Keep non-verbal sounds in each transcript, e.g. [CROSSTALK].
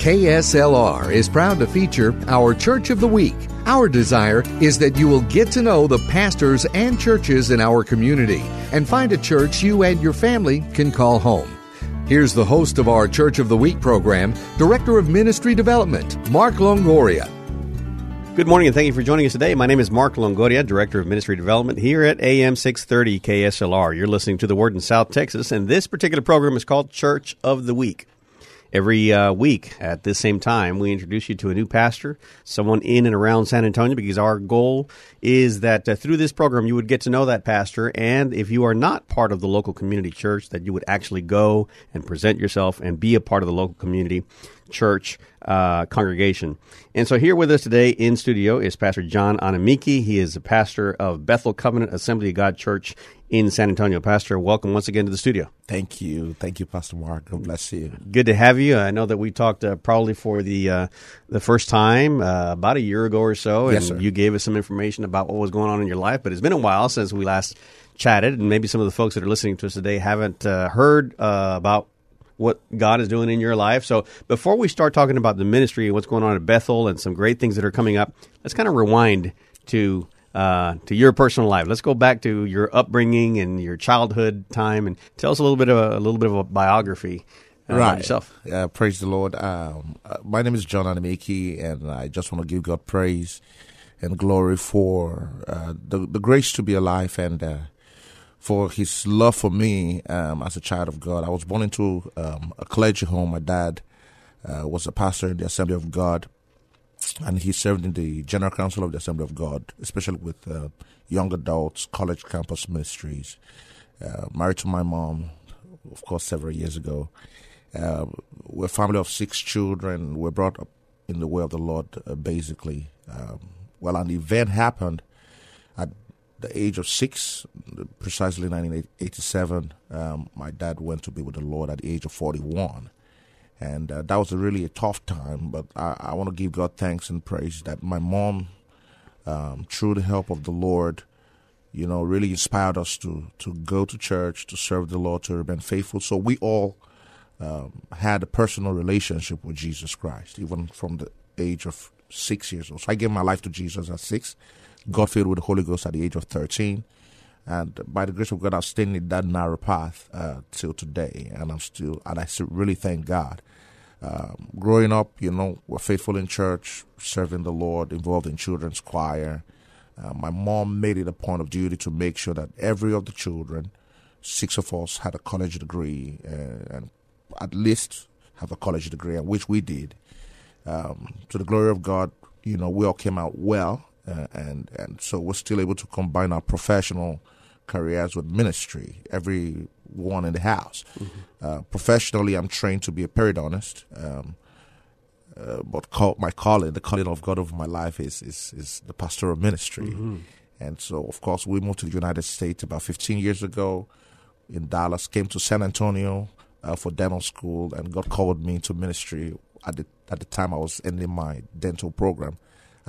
KSLR is proud to feature our Church of the Week. Our desire is that you will get to know the pastors and churches in our community and find a church you and your family can call home. Here's the host of our Church of the Week program, Director of Ministry Development, Mark Longoria. Good morning and thank you for joining us today. My name is Mark Longoria, Director of Ministry Development here at AM 630 KSLR. You're listening to The Word in South Texas, and this particular program is called Church of the Week. Every uh, week at this same time, we introduce you to a new pastor, someone in and around San Antonio, because our goal is that uh, through this program, you would get to know that pastor. And if you are not part of the local community church, that you would actually go and present yourself and be a part of the local community church uh, congregation. And so here with us today in studio is Pastor John Anamiki. He is a pastor of Bethel Covenant Assembly of God Church in San Antonio. Pastor, welcome once again to the studio. Thank you. Thank you, Pastor Mark. God bless you. Good to have you. I know that we talked uh, probably for the uh, the first time uh, about a year ago or so, and Yes, sir. you gave us some information about what was going on in your life. But it's been a while since we last chatted, and maybe some of the folks that are listening to us today haven't uh, heard uh, about what God is doing in your life. So before we start talking about the ministry and what's going on at Bethel and some great things that are coming up, let's kind of rewind to uh, to your personal life. Let's go back to your upbringing and your childhood time, and tell us a little bit of a, a little bit of a biography uh, about yourself. Uh, praise the Lord. Um, uh, my name is John Anamiki, and I just want to give God praise and glory for uh, the, the grace to be alive and uh, for His love for me um, as a child of God. I was born into um, a clergy home. My dad uh, was a pastor in the Assembly of God, and he served in the General Council of the Assembly of God, especially with uh, young adults, college campus ministries. Uh, married to my mom, of course, several years ago. Uh, we're a family of six children. We're brought up in the way of the Lord, uh, basically. Um, well, an event happened at the age of six, precisely 1987. Um, my dad went to be with the Lord at the age of 41. And uh, that was a really a tough time, but I, I want to give God thanks and praise that my mom, um, through the help of the Lord, you know, really inspired us to to go to church, to serve the Lord, to remain faithful. So we all um, had a personal relationship with Jesus Christ, even from the age of six years old. So I gave my life to Jesus at six, got filled with the Holy Ghost at the age of 13. And by the grace of God, I've stayed in that narrow path uh, till today. And I'm still, and I still really thank God. Um, growing up, you know, we're faithful in church, serving the Lord, involved in children's choir. Uh, my mom made it a point of duty to make sure that every of the children, six of us, had a college degree uh, and at least have a college degree, which we did. Um, to the glory of God, you know, we all came out well, uh, and and so we're still able to combine our professional careers with ministry. Every one in the house. Uh, professionally, I'm trained to be a periodontist. Um, uh, but call, my calling, the calling of God over my life, is is, is the pastoral ministry. And so, of course, we moved to the United States about 15 years ago in Dallas, came to San Antonio uh, for dental school, and God called me into ministry. At the, at the time, I was ending my dental program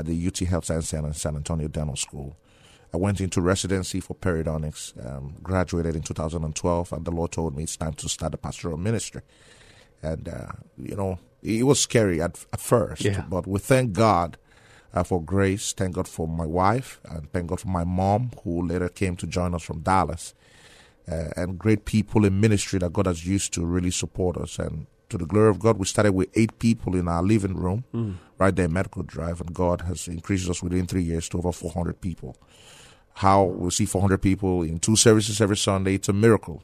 at the UT Health Science Center in San Antonio Dental School. I went into residency for periodontics, um, graduated in 2012, and the Lord told me it's time to start a pastoral ministry. And, uh, you know, it was scary at, at first, Yeah. but we thank God uh, for grace. Thank God for my wife, and thank God for my mom, who later came to join us from Dallas, uh, and great people in ministry that God has used to really support us. And to the glory of God, we started with eight people in our living room, right there in Medical Drive, and God has increased us within three years to over 400 people. How we see 400 people in two services every Sunday, it's a miracle.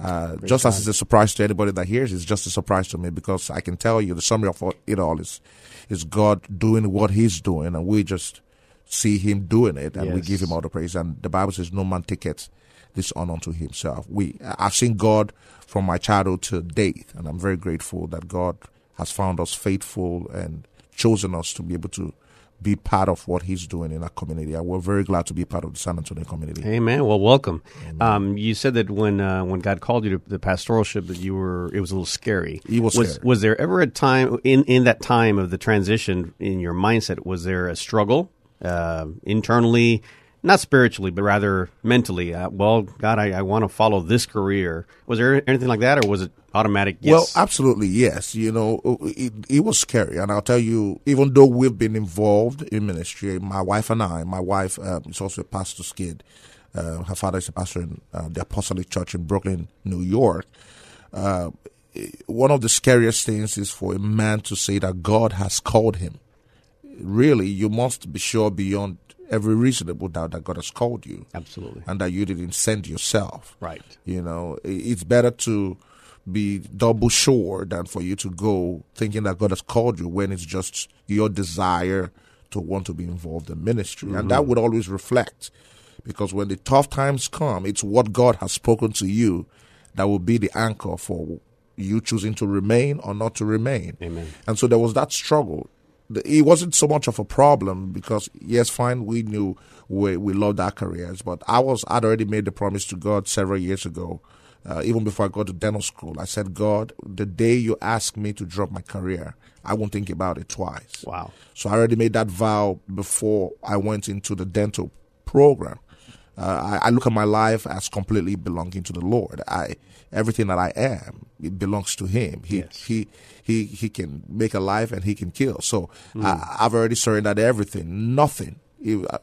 Uh, just as it's a surprise to anybody that hears, it's just a surprise to me because I can tell you the summary of it all is is God doing what He's doing, and we just see Him doing it, and we give Him all the praise. And the Bible says, "No man taketh this honor to himself." We, I've seen God from my childhood to date, and I'm very grateful that God has found us faithful and chosen us to be able to be part of what he's doing in our community. And we're very glad to be part of the San Antonio community. Amen. Well, welcome. Um, you said that when uh, when God called you to the pastoralship, that you were it was a little scary. It was was, scary. was there ever a time in in that time of the transition in your mindset? Was there a struggle uh, internally? Not spiritually, but rather mentally. Uh, well, God, I, I want to follow this career. Was there anything like that, or was it automatic? Yes. Well, absolutely, yes. You know, it, it was scary. And I'll tell you, even though we've been involved in ministry, my wife and I, my wife um, is also a pastor's kid. Uh, her father is a pastor in uh, the Apostolic Church in Brooklyn, New York. Uh, one of the scariest things is for a man to say that God has called him. Really, you must be sure beyond every reasonable doubt that God has called you. Absolutely. And that you didn't send yourself. Right. You know, it's better to be double sure than for you to go thinking that God has called you when it's just your desire to want to be involved in ministry. And that mm-hmm. would always reflect because when the tough times come, it's what God has spoken to you that will be the anchor for you choosing to remain or not to remain. Amen. And so there was that struggle. It wasn't so much of a problem because yes, fine, we knew we we loved our careers, but I was I'd already made the promise to God several years ago, uh, even before I got to dental school. I said, God, the day you ask me to drop my career, I won't think about it twice. Wow. So I already made that vow before I went into the dental program. Uh, I, I look at my life as completely belonging to the Lord. I everything that I am it belongs to Him. He Yes. he he he can make alive and He can kill. So I, I've already surrendered everything, nothing.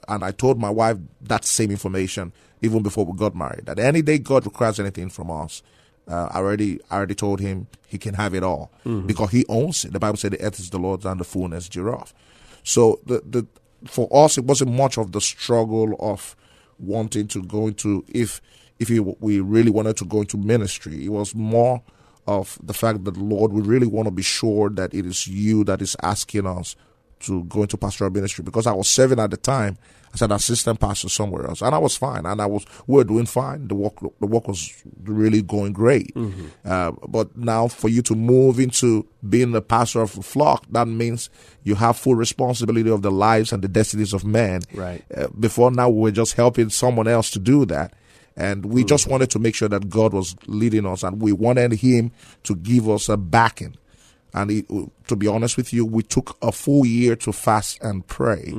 And I told my wife that same information even before we got married. That any day God requires anything from us, uh, I already I already told him he can have it all because he owns it. The Bible said the earth is the Lord's and the fullness thereof. So the the for us it wasn't much of the struggle of wanting to go into if if we, we really wanted to go into ministry. It was more of the fact that Lord, we really want to be sure that it is you that is asking us to go into pastoral ministry because I was serving at the time as an assistant pastor somewhere else, and I was fine, and I was we were doing fine. The work the work was really going great, uh, but now for you to move into being the pastor of a flock, that means you have full responsibility of the lives and the destinies of men. Right. Uh, before now, we were just helping someone else to do that. And we just wanted to make sure that God was leading us, and we wanted Him to give us a backing. And it, to be honest with you, we took a full year to fast and pray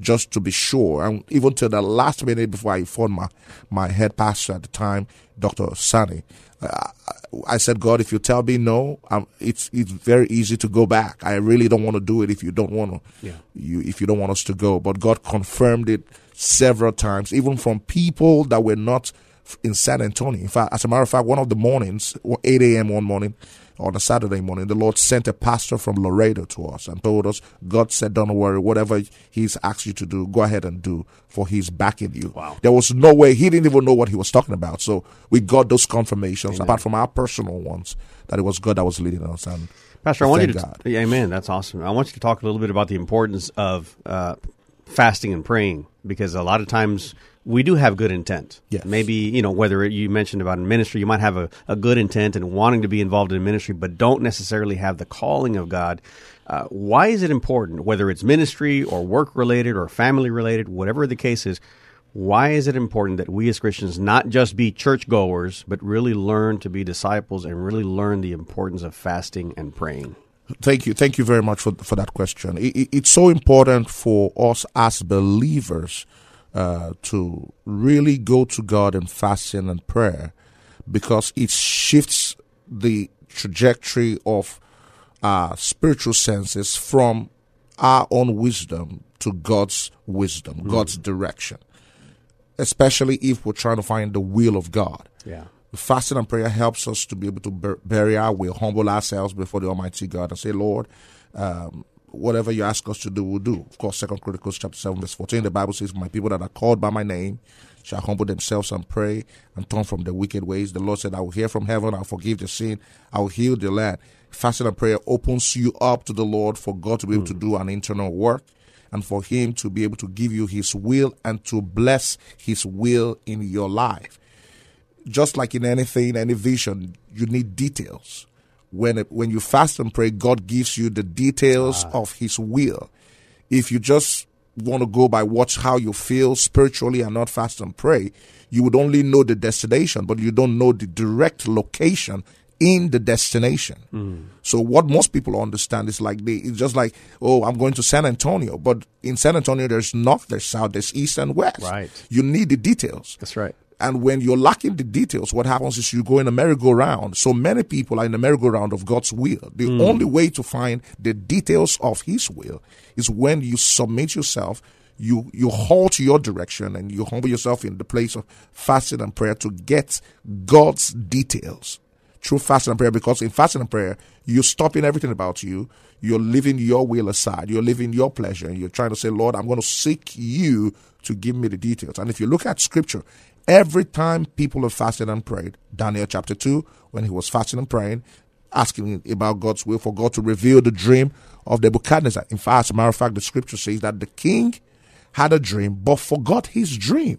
just to be sure. And even to the last minute before I informed my, my head pastor at the time, Dr. Sani, uh, I said, God, if you tell me no, um, it's it's very easy to go back. I really don't want to do it if you don't want to. Yeah. You if you don't want us to go, but God confirmed it several times, even from people that were not in San Antonio. In fact, as a matter of fact, one of the mornings, or 8 a.m. one morning, on a Saturday morning, the Lord sent a pastor from Laredo to us and told us, God said, don't worry, whatever He's asked you to do, go ahead and do, for He's backing you. Wow. There was no way, He didn't even know what He was talking about. So we got those confirmations, apart from our personal ones, that it was God that was leading us. And Pastor, I want you to. God. Amen. That's awesome. I want you to talk a little bit about the importance of uh, fasting and praying because a lot of times we do have good intent. Yes. Maybe, you know, whether you mentioned about ministry, you might have a, a good intent and wanting to be involved in ministry, but don't necessarily have the calling of God. Uh, why is it important, whether it's ministry or work related or family related, whatever the case is? Why is it important that we as Christians not just be churchgoers, but really learn to be disciples and really learn the importance of fasting and praying? Thank you. Thank you very much for, for that question. It, it- it's so important for us as believers uh, to really go to God in fasting and prayer because it shifts the trajectory of our spiritual senses from our own wisdom to God's wisdom, God's direction, especially if we're trying to find the will of God. Yeah. Fasting and prayer helps us to be able to bur- bury our will, humble ourselves before the Almighty God, and say, Lord, um, whatever you ask us to do, we'll do. Of course, Second Chronicles chapter seven, verse fourteen, the Bible says, "My people that are called by my name shall humble themselves and pray and turn from their wicked ways." The Lord said, "I will hear from heaven. I'll forgive the sin. I will heal the land." Fasting and prayer opens you up to the Lord for God to be able to hmm. do an internal work and for Him to be able to give you His will and to bless His will in your life just like in anything, any vision, you need details. When it, when you fast and pray, God gives you the details ah. of His will. If you just want to go by watch how you feel spiritually and not fast and pray, you would only know the destination, but you don't know the direct location in the destination. Hmm. So what most people understand is like they it's just like, oh, I'm going to San Antonio, but in San Antonio there's north, there's south, there's east and west. Right. You need the details. That's right. And when you're lacking the details, what happens is you go in a merry-go-round. So many people are in the merry-go-round of God's will. The hmm. only way to find the details of His will is when you submit yourself, you you halt your direction, and you humble yourself in the place of fasting and prayer to get God's details through fasting and prayer. Because in fasting and prayer, you're stopping everything about you. You're leaving your will aside. You're leaving your pleasure, and you're trying to say, Lord, I'm going to seek you to give me the details. And if you look at Scripture, Every time people have fasted and prayed, Daniel chapter 2, when he was fasting and praying, asking about God's will for God to reveal the dream of Nebuchadnezzar. In fact, as a matter of fact, the scripture says that the king had a dream but forgot his dream.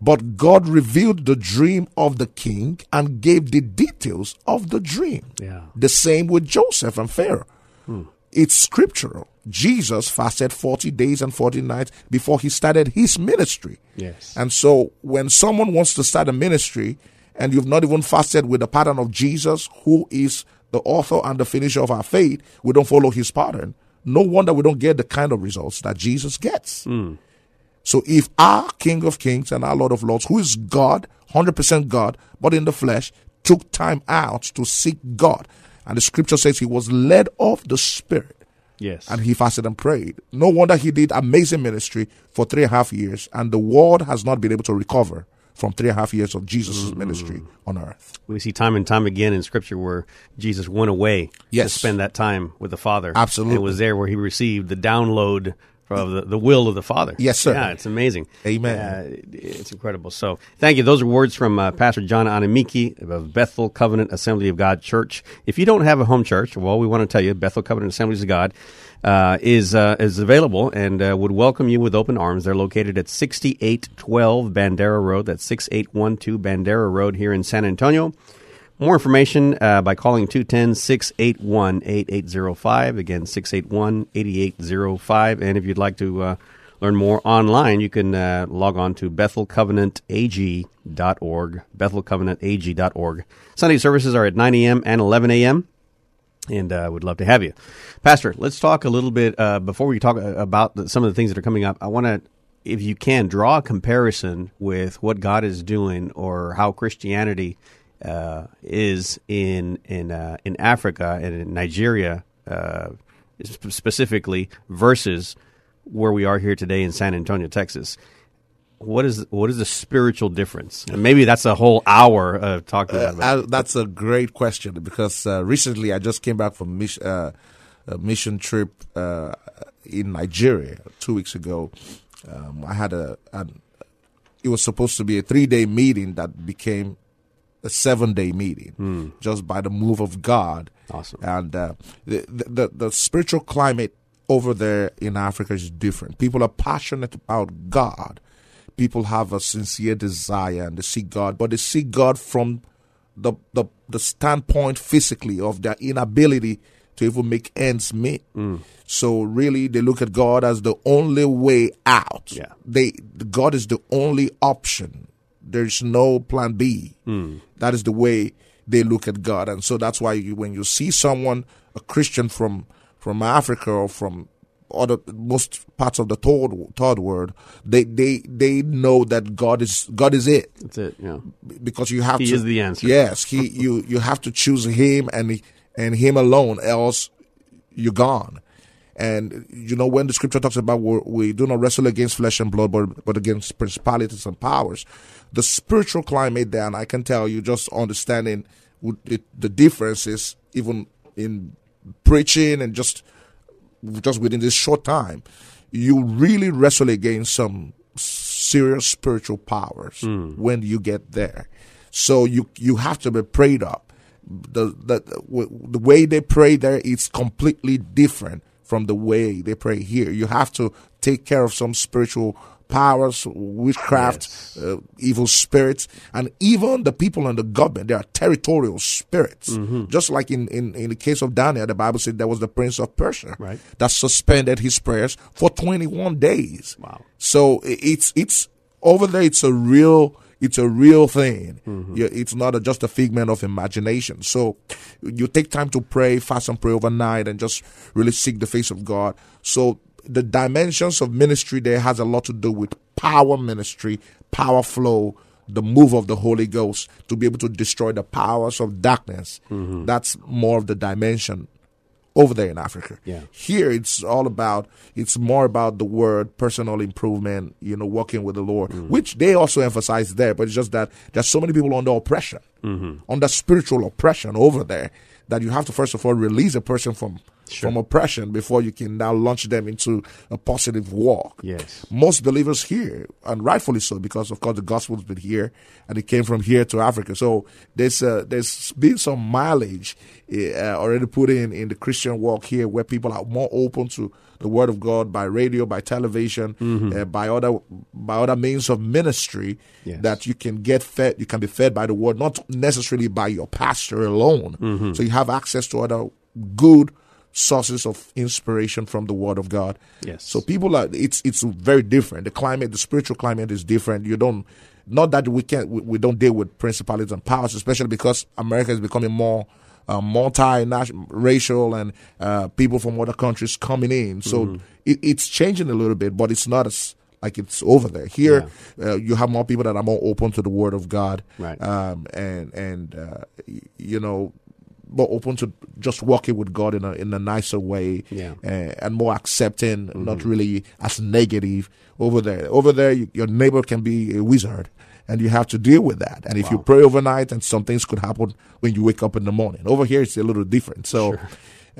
But God revealed the dream of the king and gave the details of the dream. Yeah. The same with Joseph and Pharaoh. Hmm. It's scriptural. Jesus fasted 40 days and 40 nights before he started his ministry. Yes. And so when someone wants to start a ministry and you've not even fasted with the pattern of Jesus, who is the author and the finisher of our faith, we don't follow his pattern. No wonder we don't get the kind of results that Jesus gets. Hmm. So if our King of Kings and our Lord of Lords, who is God, 100% God, but in the flesh, took time out to seek God, and the scripture says he was led of the Spirit, Yes. and he fasted and prayed. No wonder he did amazing ministry for three and a half years, and the world has not been able to recover from three and a half years of Jesus' mm. ministry on earth. we see time and time again in Scripture where Jesus went away Yes. to spend that time with the Father. Absolutely. It was there where he received the download of the, the will of the Father. Yes, sir. Yeah, it's amazing. Amen. Uh, it's incredible. So thank you. Those are words from uh, Pastor John Anamiki of Bethel Covenant Assembly of God Church. If you don't have a home church, well, we want to tell you Bethel Covenant Assemblies of God uh, is uh, is available and uh, would welcome you with open arms. They're located at 6812 Bandera Road. That's 6812 Bandera Road here in San Antonio. More information uh, by calling 210 681 8805. Again, 681 8805. And if you'd like to uh, learn more online, you can uh, log on to bethelcovenantag.org. Bethelcovenantag.org. Sunday services are at 9 a.m. and 11 a.m and uh, would love to have you, Pastor. Let's talk a little bit uh, before we talk uh, about the, some of the things that are coming up. I want to, if you can, draw a comparison with what God is doing or how Christianity uh, is in in uh, in Africa and in Nigeria uh, specifically versus where we are here today in San Antonio, Texas. What is what is the spiritual difference? And maybe that's a whole hour of talking about. it. Uh, that's a great question because uh, recently I just came back from mission, uh, a mission trip uh, in Nigeria two weeks ago. Um, I had a, an, it was supposed to be a three day meeting that became a seven day meeting just by the move of God. Awesome. And uh, the, the the spiritual climate over there in Africa is different. People are passionate about God. People have a sincere desire and they see God, but they see God from the the, the standpoint physically of their inability to even make ends meet. So really, they look at God as the only way out. Yeah. They God is the only option. There's no plan B. Hmm. That is the way they look at God, and so that's why you, when you see someone, a Christian from from Africa or from other most parts of the third third world, they they they know that God is God is it That's it. Yeah. because you have He to. is the answer. Yes, he [LAUGHS] you you have to choose him and and him alone, else you're gone. And you know when the scripture talks about we we do not wrestle against flesh and blood, but but against principalities and powers, the spiritual climate there, and I can tell you just understanding the differences even in preaching and just just within this short time, you really wrestle against some serious spiritual powers hmm. when you get there. So you you have to be prayed up. The the the way they pray there is completely different from the way they pray here. You have to take care of some spiritual powers, witchcraft, Yes. uh, evil spirits, and even the people and the government. They are territorial spirits. Mm-hmm. Just like in, in, in the case of Daniel, the Bible said there was the prince of Persia Right. that suspended his prayers for 21 days. Wow. So it's it's over there. It's a real it's a real thing. Yeah, It's not a, just a figment of imagination. So you take time to pray, fast and pray overnight, and just really seek the face of God. So the dimensions of ministry there has a lot to do with power ministry, power flow, the move of the Holy Ghost to be able to destroy the powers of darkness. Mm-hmm. That's more of the dimension over there in Africa. Yeah. Here it's all about it's more about the word, personal improvement, you know, working with the Lord, mm. which they also emphasize there, but it's just that there's so many people under oppression, mm-hmm. under spiritual oppression over there that you have to first of all release a person from from oppression before you can now launch them into a positive walk. Yes. Most believers here, and rightfully so, because of course the gospel's been here and it came from here to Africa. So there's uh, there's been some mileage uh, already put in in the Christian walk here, where people are more open to the Word of God by radio, by television, uh, by other by other means of ministry. Yes. That you can get fed, you can be fed by the Word, not necessarily by your pastor alone. So you have access to other good sources of inspiration from the Word of God. Yes. So people are it's it's very different. The climate, the spiritual climate is different. You don't not that we can't we, we don't deal with principalities and powers, especially because America is becoming more uh, multi-racial and uh, people from other countries coming in. So it, it's changing a little bit, but it's not as like it's over there. Here, uh, you have more people that are more open to the Word of God, Right. Um, and and uh, y- you know more open to just walking with God in a in a nicer way, Yeah. and, and more accepting, not mm-hmm. really as negative over there. Over there, you, your neighbor can be a wizard, and you have to deal with that. And if you pray overnight, and some things could happen when you wake up in the morning. Over here, it's a little different. So.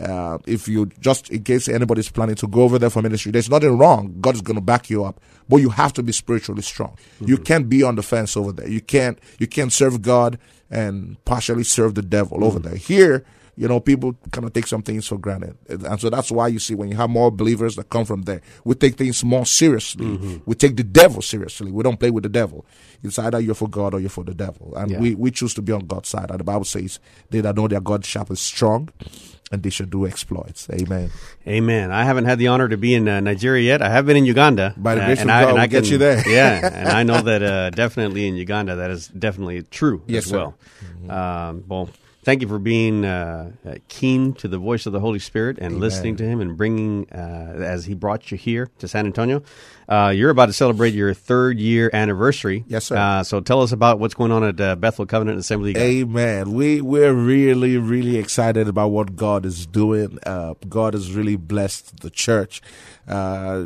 Uh, if you just in case anybody's planning to go over there for ministry, there's nothing wrong. God is going to back you up, but you have to be spiritually strong. You mm-hmm. can't be on the fence over there. You can't you can't serve God and partially serve the devil over there. Here, you know, people kind of take some things for granted, and so that's why you see when you have more believers that come from there, we take things more seriously. We take the devil seriously. We don't play with the devil. It's either you're for God or you're for the devil, and Yeah. we we choose to be on God's side. And the Bible says, "They that know their God sharp is strong." And they should do exploits. Amen. Amen. I haven't had the honor to be in uh, Nigeria yet. I have been in Uganda. By the uh, grace and of I, God, and we'll I get you there. [LAUGHS] yeah, [LAUGHS] and I know that uh, definitely in Uganda that is definitely true Yes, as well. Um, well, thank you for being uh, uh, keen to the voice of the Holy Spirit and listening to Him and bringing uh, as He brought you here to San Antonio. Uh, you're about to celebrate your third year anniversary. Yes, sir. Uh, so tell us about what's going on at uh, Bethel Covenant Assembly. Amen. We we're really really excited about what God is doing. Uh, God has really blessed the church. Uh,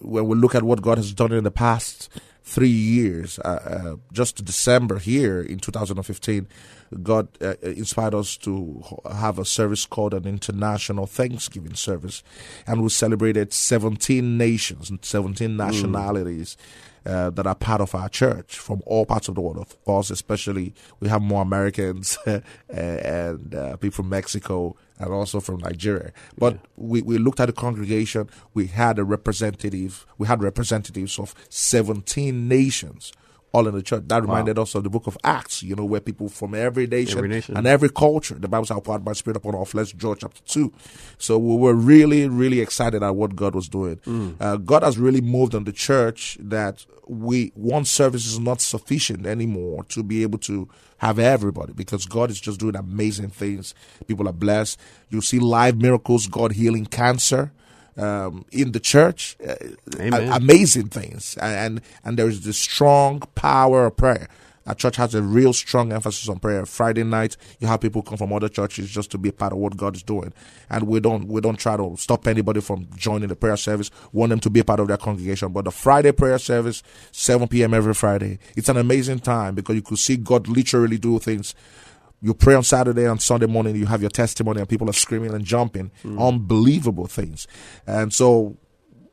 when we look at what God has done in the past three years, uh, uh, just December here in 2015, God uh, inspired us to have a service called an International Thanksgiving Service, and we celebrated 17 nations and 17 nationalities uh, that are part of our church from all parts of the world. Of course, especially we have more Americans [LAUGHS] and uh, people from Mexico and also from Nigeria. But we, we looked at the congregation. We had a representative. We had representatives of 17 nations. All in the church. That reminded us of the book of Acts, you know, where people from every nation, Every nation. and every culture, the Bible says, poured my spirit upon all flesh, Joel chapter 2. So we were really, really excited at what God was doing. Uh, God has really moved on the church that we, one service is not sufficient anymore to be able to have everybody because God is just doing amazing things. People are blessed. You see live miracles, God healing cancer. Um, in the church, uh, amazing things, and and there's this strong power of prayer. Our church has a real strong emphasis on prayer. Friday night, you have people come from other churches just to be a part of what God is doing, and we don't we don't try to stop anybody from joining the prayer service. We want them to be a part of their congregation. But the Friday prayer service, 7 p.m. every Friday, it's an amazing time because you could see God literally do things you pray on Saturday and Sunday morning, you have your testimony, and people are screaming and jumping. Unbelievable things. And so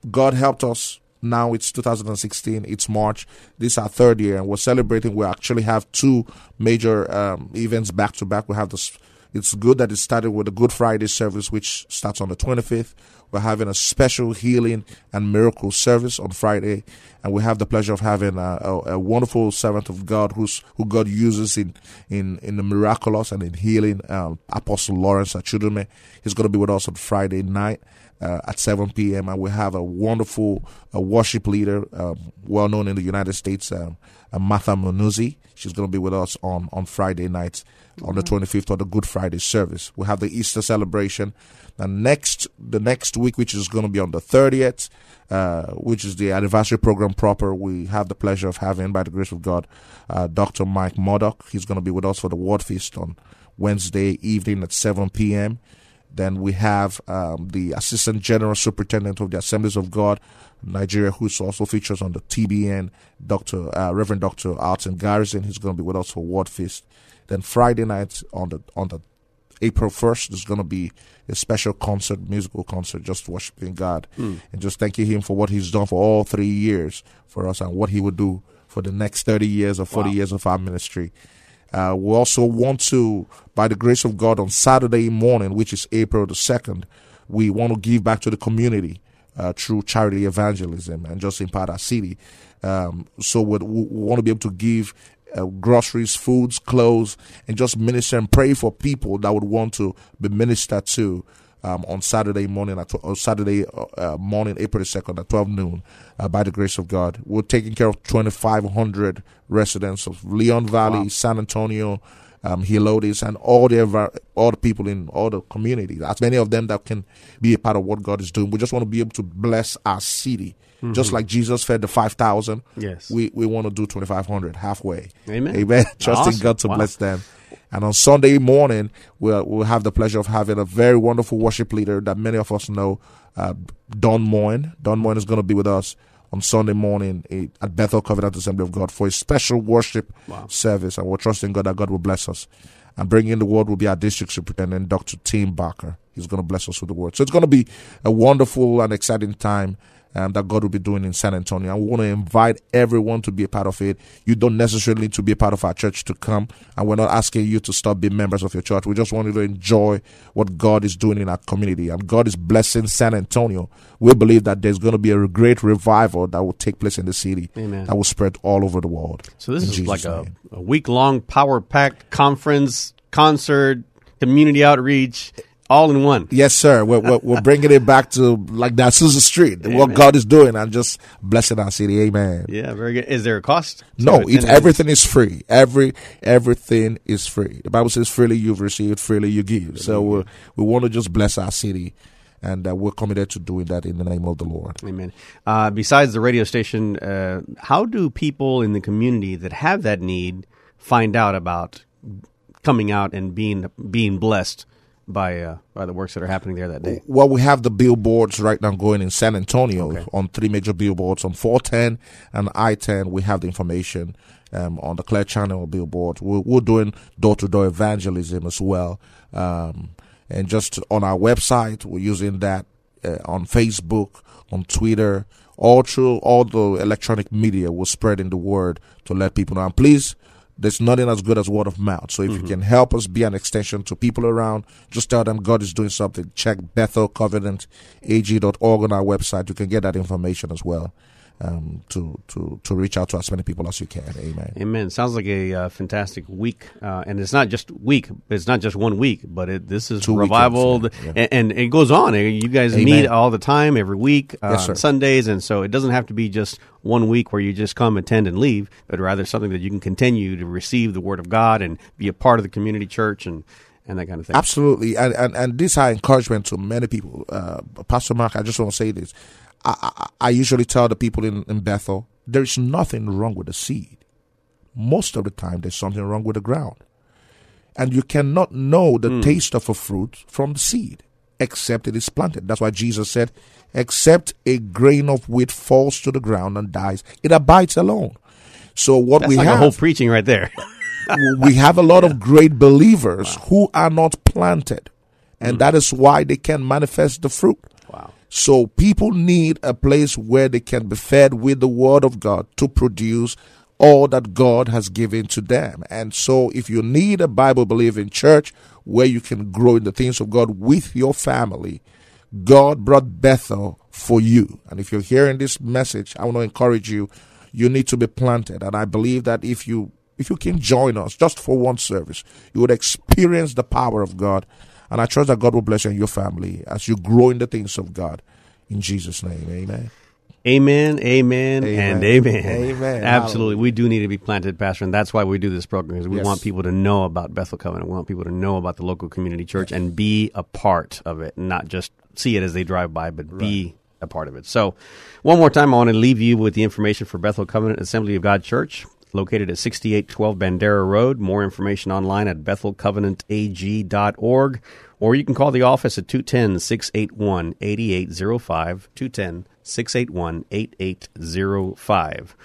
God helped us. Now it's 2016, it's March. This is our third year, and we're celebrating. We actually have two major um, events back to back. We have this It's good that it started with a Good Friday service, which starts on the 25th. We're having a special healing and miracle service on Friday, and we have the pleasure of having a, a, a wonderful servant of God who's who God uses in in in the miraculous and in healing. Um, Apostle Lawrence Achudume. He's going to be with us on Friday night. Uh, at 7 p.m. and we have a wonderful uh, worship leader, um, well known in the United States, um, uh, Martha Munizzi. She's going to be with us on, on Friday nights on the 25th of the Good Friday service. We have the Easter celebration. And next, the next week, which is going to be on the 30th, uh, which is the anniversary program proper, we have the pleasure of having, by the grace of God, uh, Dr. Mike Murdock. He's going to be with us for the Word Feast on Wednesday evening at 7 p.m. Then we have um, the Assistant General Superintendent of the Assemblies of God, Nigeria, who also features on the TBN, Dr. Uh, Reverend Dr. Alton Garrison. He's going to be with us for Word Feast. Then Friday night on the on the April first, there's going to be a special concert, musical concert, just worshiping God Hmm. and just thanking Him for what He's done for all three years for us and what He would do for the next thirty years or forty years of our ministry. Uh, we also want to, by the grace of God, on Saturday morning, which is April the 2nd, we want to give back to the community uh, through charity evangelism and just impart our city. Um, so we, want to be able to give uh, groceries, foods, clothes, and just minister and pray for people that would want to be ministered to. Um, on Saturday morning at tw- uh, Saturday uh, morning, April the second at twelve noon, uh, by the grace of God, we're taking care of twenty five hundred residents of Leon Valley, San Antonio, um, Helotes, and all the all the people in all the communities. As many of them that can be a part of what God is doing. We just want to be able to bless our city, just like Jesus fed the five thousand. Yes. we we want to do twenty five hundred halfway. Amen. Amen. [LAUGHS] Trusting Awesome. God to Wow. bless them. And on Sunday morning, we'll, we'll have the pleasure of having a very wonderful worship leader that many of us know, uh, Don Moen. Don Moen is going to be with us on Sunday morning eh, at Bethel Covenant Assembly of God for a special worship service. And we're trusting God that God will bless us. And bringing the word will be our district superintendent, Dr. Tim Barker. He's going to bless us with the word. So it's going to be a wonderful and exciting time um, that God will be doing in San Antonio. And we want to invite everyone to be a part of it. You don't necessarily need to be a part of our church to come. And we're not asking you to stop being members of your church. We just want you to enjoy what God is doing in our community. And God is blessing San Antonio. We believe that there's going to be a great revival that will take place in the city Amen. that will spread all over the world. So this In is Jesus' like a, a week long power packed conference, concert, community outreach, all in one. Yes, sir. We're, we're, we're bringing it back to like that Azusa Street, what God is doing, and just blessing our city. Amen. Yeah, very good. Is there a cost? No, everything is free. Every everything is free. The Bible says, "Freely you've received, freely you give." So we we want to just bless our city, and uh, we're committed to doing that in the name of the Lord. Amen. Uh, besides the radio station, uh, how do people in the community that have that need find out about coming out and being being blessed by uh, by the works that are happening there that day? Well, we have the billboards right now going in San Antonio on three major billboards on 410 and I-10. We have the information um, on the Clear Channel billboard. We're, we're doing door-to-door evangelism as well, um, and just on our website, we're using that uh, on Facebook, on Twitter, all through all the electronic media. We're spreading the word to let people know. And please. There's nothing as good as word of mouth. So if you mm-hmm. can help us be an extension to people around, just tell them God is doing something. Check BethelCovenantAG.org on our website. You can get that information as well um, to, to, to reach out to as many people as you can. Amen. Amen. Sounds like a uh, fantastic week, uh, and it's not just week. It's not just one week, but it, this is Two revival, weekends, yeah, and, and it goes on. You guys Amen. meet all the time, every week, uh, Yes, on Sundays, and so it doesn't have to be just one week where you just come, attend, and leave, but rather something that you can continue to receive the Word of God and be a part of the community church and and that kind of thing. Absolutely, and and and this are encouragement to many people. Uh, Pastor Mark, I just want to say this. I, I, I usually tell the people in, in Bethel there is nothing wrong with the seed. Most of the time, there's something wrong with the ground, and you cannot know the hmm. taste of a fruit from the seed except it is planted. That's why Jesus said, "Except a grain of wheat falls to the ground and dies, it abides alone." So what That's we like have a whole preaching right there. [LAUGHS] we have a lot of [LAUGHS] great believers who are not planted, and hmm. that is why they can manifest the fruit. So people need a place where they can be fed with the word of God to produce all that God has given to them. And so, if you need a Bible believing church where you can grow in the things of God with your family, God brought Bethel for you. And if you're hearing this message, I want to encourage you. You need to be planted. And I believe that if you if you can join us just for one service, you would experience the power of God. And I trust that God will bless you and your family as you grow in the things of God. In Jesus' name, amen. Amen, amen, Amen. and amen. Amen. Absolutely. We do need to be planted, Pastor, and that's why we do this program, because we Yes. want people to know about Bethel Covenant. We want people to know about the local community church and be a part of it, not just see it as they drive by, but be a part of it. So, one more time, I want to leave you with the information for Bethel Covenant Assembly of God Church, located at 6812 Bandera Road. More information online at bethelcovenantag.org, or you can call the office at 210 681 8805. 210 681 8805.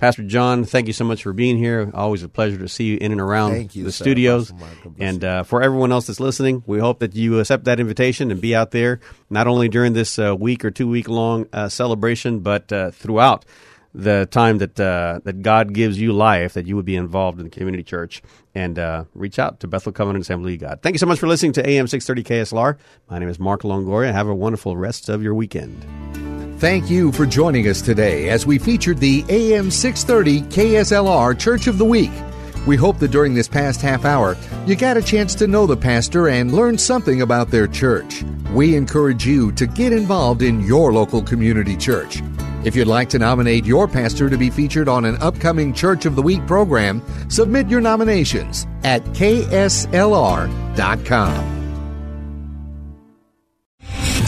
Pastor John, thank you so much for being here. Always a pleasure to see you in and around you, the sir. studios. Pastor Mark. God bless And uh, for everyone else that's listening, we hope that you accept that invitation and be out there, not only during this uh, week or two week long uh, celebration, but uh, throughout the time that uh, that God gives you life, that you would be involved in the community church and uh, reach out to Bethel Covenant Assembly of God. Thank you so much for listening to AM 630 KSLR. My name is Mark Longoria. Have a wonderful rest of your weekend. Thank you for joining us today as we featured the AM 630 KSLR Church of the Week. We hope that during this past half hour, you got a chance to know the pastor and learn something about their church. We encourage you to get involved in your local community church. If you'd like to nominate your pastor to be featured on an upcoming Church of the Week program, submit your nominations at kslr.com.